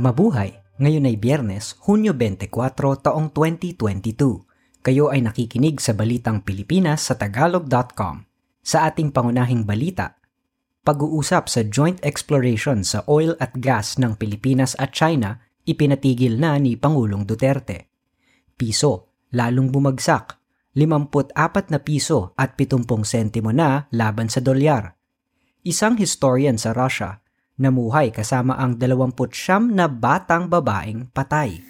Mabuhay! Ngayon ay Biyernes, Hunyo 24, taong 2022. Kayo ay nakikinig sa Balitang Pilipinas sa Tagalog.com. Sa ating pangunahing balita, pag-uusap sa joint exploration sa oil at gas ng Pilipinas at China, ipinatigil na ni Pangulong Duterte. Piso, lalong bumagsak, 54 na piso at 70 sentimo na laban sa dolyar. Isang historian sa Russia namuhay kasama ang 29 na batang babaeng patay.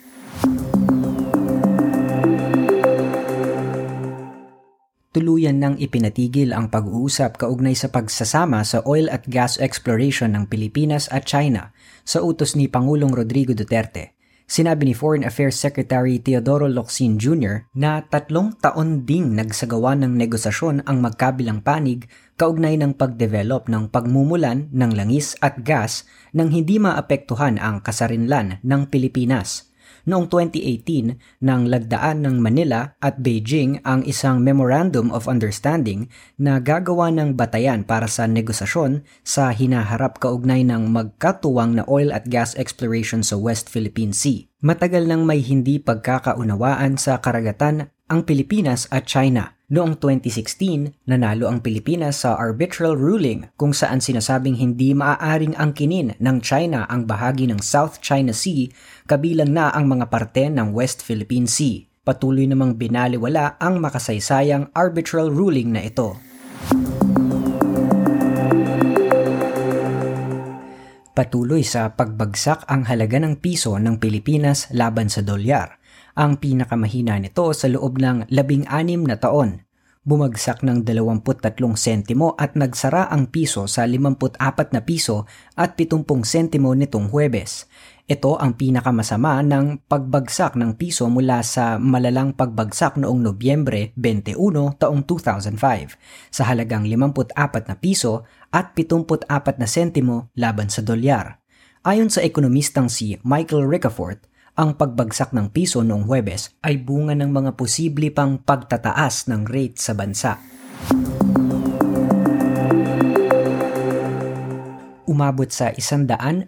Tuluyan nang ipinatigil ang pag-uusap kaugnay sa pagsasama sa oil at gas exploration ng Pilipinas at China sa utos ni Pangulong Rodrigo Duterte Sinabi ni Foreign Affairs Secretary Teodoro Locsin Jr. na tatlong taon ding nagsagawa ng negosasyon ang magkabilang panig kaugnay ng pagdevelop ng pagmumulan ng langis at gas nang hindi maapektuhan ang kasarinlan ng Pilipinas noong 2018 nang lagdaan ng Manila at Beijing ang isang Memorandum of Understanding na gagawa ng batayan para sa negosasyon sa hinaharap kaugnay ng magkatuwang na oil at gas exploration sa West Philippine Sea. Matagal nang may hindi pagkakaunawaan sa karagatan ang Pilipinas at China Noong 2016, nanalo ang Pilipinas sa arbitral ruling kung saan sinasabing hindi maaaring angkinin ng China ang bahagi ng South China Sea kabilang na ang mga parte ng West Philippine Sea. Patuloy namang binaliwala ang makasaysayang arbitral ruling na ito. Patuloy sa pagbagsak ang halaga ng piso ng Pilipinas laban sa dolyar ang pinakamahina nito sa loob ng 16 na taon. Bumagsak ng 23 sentimo at nagsara ang piso sa 54 na piso at 70 sentimo nitong Huwebes. Ito ang pinakamasama ng pagbagsak ng piso mula sa malalang pagbagsak noong Nobyembre 21 taong 2005 sa halagang 54 na piso at 74 na sentimo laban sa dolyar. Ayon sa ekonomistang si Michael Ricafort, ang pagbagsak ng piso noong Huwebes ay bunga ng mga posible pang pagtataas ng rate sa bansa. Umabot sa 146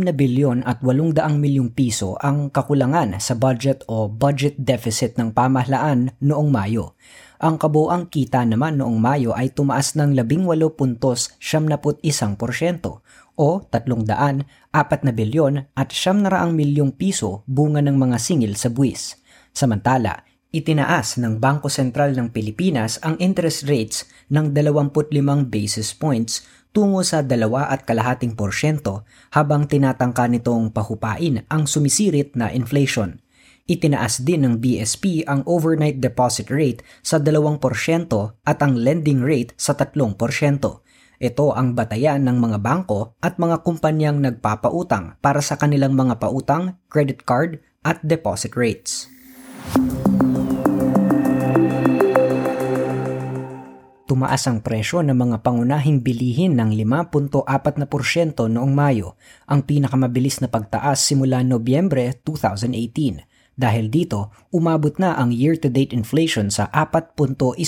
na bilyon at 800 milyong piso ang kakulangan sa budget o budget deficit ng pamahalaan noong Mayo. Ang kabuang kita naman noong Mayo ay tumaas ng 18.71% o 304 na bilyon at 700 milyong piso bunga ng mga singil sa buwis. Samantala, itinaas ng Bangko Sentral ng Pilipinas ang interest rates ng 25 basis points tungo sa 2 at kalahating porsyento habang tinatangka nitong pahupain ang sumisirit na inflation. Itinaas din ng BSP ang overnight deposit rate sa 2% at ang lending rate sa 3%. Ito ang batayan ng mga bangko at mga kumpanyang nagpapautang para sa kanilang mga pautang, credit card at deposit rates. Tumaas ang presyo ng mga pangunahing bilihin ng 5.4% noong Mayo, ang pinakamabilis na pagtaas simula Nobyembre 2018. Dahil dito, umabot na ang year-to-date inflation sa 4.1%,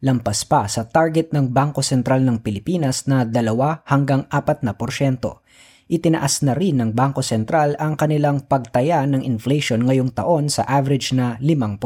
lampas pa sa target ng Bangko Sentral ng Pilipinas na 2 hanggang 4 na porsyento. Itinaas na rin ng Bangko Sentral ang kanilang pagtaya ng inflation ngayong taon sa average na 5%.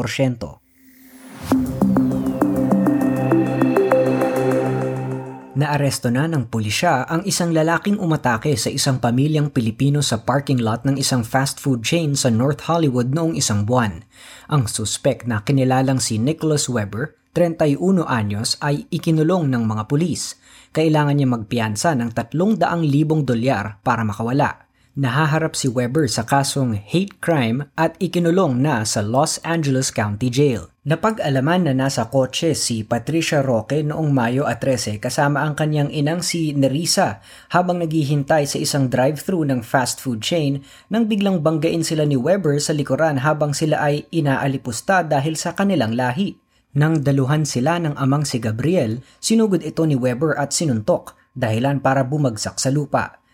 Naaresto na ng pulisya ang isang lalaking umatake sa isang pamilyang Pilipino sa parking lot ng isang fast food chain sa North Hollywood noong isang buwan. Ang suspek na kinilalang si Nicholas Weber, 31 anyos, ay ikinulong ng mga pulis. Kailangan niya magpiyansa ng 300,000 dolyar para makawala. Nahaharap si Weber sa kasong hate crime at ikinulong na sa Los Angeles County Jail. Napag-alaman na nasa kotse si Patricia Roque noong Mayo 13 kasama ang kanyang inang si Nerissa habang naghihintay sa isang drive-thru ng fast food chain nang biglang banggain sila ni Weber sa likuran habang sila ay inaalipusta dahil sa kanilang lahi. Nang daluhan sila ng amang si Gabriel, sinugod ito ni Weber at sinuntok dahilan para bumagsak sa lupa.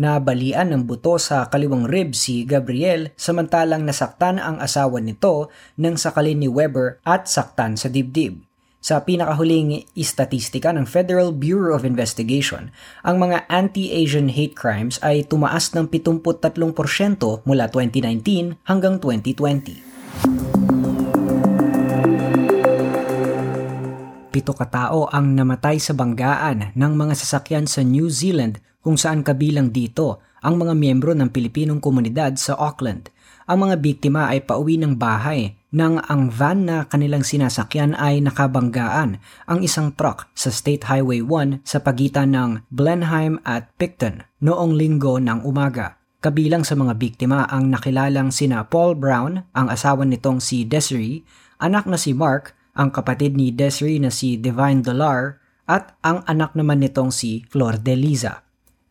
Nabalian ng buto sa kaliwang rib si Gabriel samantalang nasaktan ang asawa nito nang sakalin ni Weber at saktan sa dibdib. Sa pinakahuling istatistika ng Federal Bureau of Investigation, ang mga anti-Asian hate crimes ay tumaas ng 73% mula 2019 hanggang 2020. Pito katao ang namatay sa banggaan ng mga sasakyan sa New Zealand kung saan kabilang dito ang mga miyembro ng Pilipinong komunidad sa Auckland. Ang mga biktima ay pauwi ng bahay nang ang van na kanilang sinasakyan ay nakabanggaan ang isang truck sa State Highway 1 sa pagitan ng Blenheim at Picton noong linggo ng umaga. Kabilang sa mga biktima ang nakilalang sina Paul Brown, ang asawa nitong si Desiree, anak na si Mark, ang kapatid ni Desiree na si Divine Dollar, at ang anak naman nitong si Flor de Liza.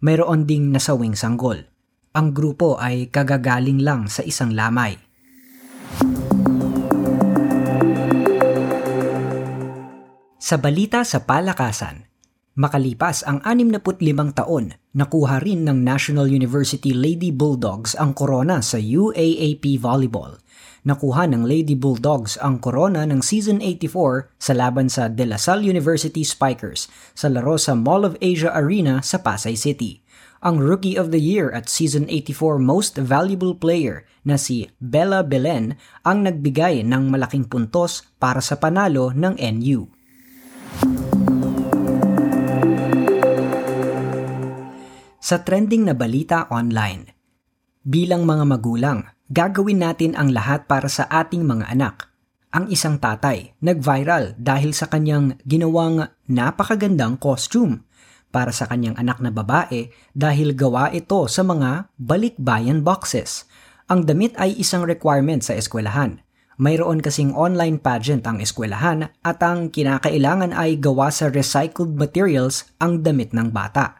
Mayroon ding nasawing sanggol. Ang grupo ay kagagaling lang sa isang lamay. Sa balita sa palakasan, makalipas ang 65 taon, nakuha rin ng National University Lady Bulldogs ang korona sa UAAP Volleyball. Nakuha ng Lady Bulldogs ang korona ng Season 84 sa laban sa De La Salle University Spikers sa laro sa Mall of Asia Arena sa Pasay City ang Rookie of the Year at Season 84 Most Valuable Player na si Bella Belen ang nagbigay ng malaking puntos para sa panalo ng NU. Sa trending na balita online, bilang mga magulang, gagawin natin ang lahat para sa ating mga anak. Ang isang tatay nag-viral dahil sa kanyang ginawang napakagandang costume para sa kanyang anak na babae dahil gawa ito sa mga balikbayan boxes. Ang damit ay isang requirement sa eskwelahan. Mayroon kasing online pageant ang eskwelahan at ang kinakailangan ay gawa sa recycled materials ang damit ng bata.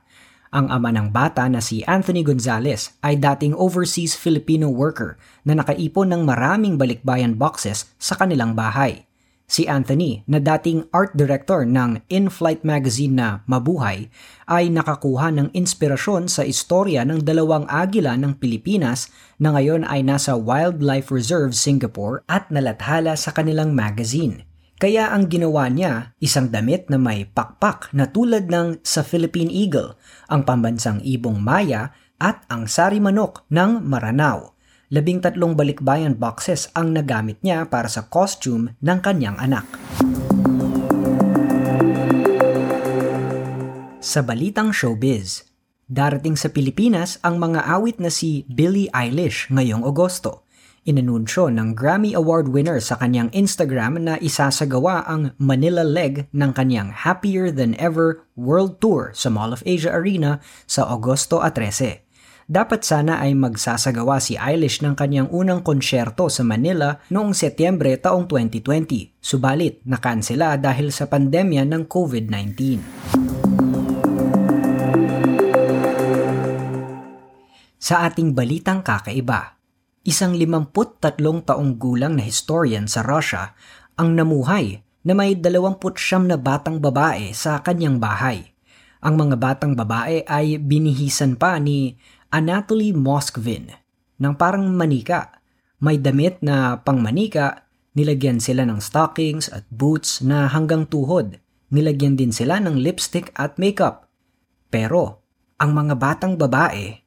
Ang ama ng bata na si Anthony Gonzalez ay dating overseas Filipino worker na nakaipon ng maraming balikbayan boxes sa kanilang bahay. Si Anthony, na dating art director ng in-flight magazine na Mabuhay, ay nakakuha ng inspirasyon sa istorya ng dalawang agila ng Pilipinas na ngayon ay nasa Wildlife Reserve Singapore at nalathala sa kanilang magazine. Kaya ang ginawa niya, isang damit na may pakpak na tulad ng sa Philippine Eagle, ang pambansang ibong maya at ang sari manok ng Maranao labing tatlong balikbayan boxes ang nagamit niya para sa costume ng kanyang anak. Sa balitang showbiz, darating sa Pilipinas ang mga awit na si Billie Eilish ngayong Agosto. Inanunsyo ng Grammy Award winner sa kanyang Instagram na isasagawa ang Manila leg ng kanyang Happier Than Ever World Tour sa Mall of Asia Arena sa Agosto 13 dapat sana ay magsasagawa si Eilish ng kanyang unang konsyerto sa Manila noong Setyembre taong 2020, subalit nakansela dahil sa pandemya ng COVID-19. Sa ating balitang kakaiba, isang 53 taong gulang na historian sa Russia ang namuhay na may 29 na batang babae sa kanyang bahay. Ang mga batang babae ay binihisan pa ni Anatoly Moskvin ng parang manika. May damit na pangmanika, nilagyan sila ng stockings at boots na hanggang tuhod. Nilagyan din sila ng lipstick at makeup. Pero, ang mga batang babae,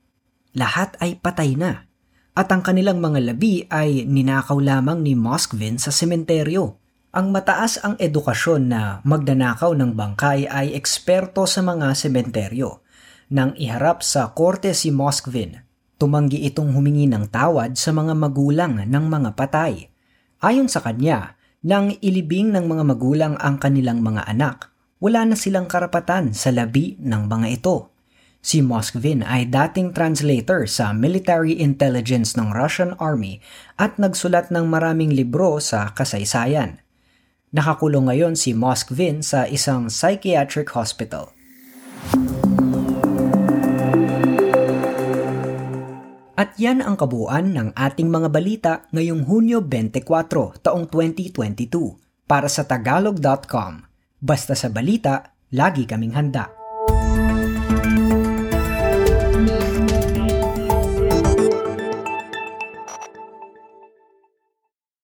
lahat ay patay na. At ang kanilang mga labi ay ninakaw lamang ni Moskvin sa sementeryo. Ang mataas ang edukasyon na magdanakaw ng bangkay ay eksperto sa mga sementeryo nang iharap sa korte si Moskvin. Tumanggi itong humingi ng tawad sa mga magulang ng mga patay. Ayon sa kanya, nang ilibing ng mga magulang ang kanilang mga anak, wala na silang karapatan sa labi ng mga ito. Si Moskvin ay dating translator sa military intelligence ng Russian Army at nagsulat ng maraming libro sa kasaysayan. Nakakulong ngayon si Moskvin sa isang psychiatric hospital. At yan ang kabuuan ng ating mga balita ngayong Hunyo 24, taong 2022 para sa tagalog.com. Basta sa balita, lagi kaming handa.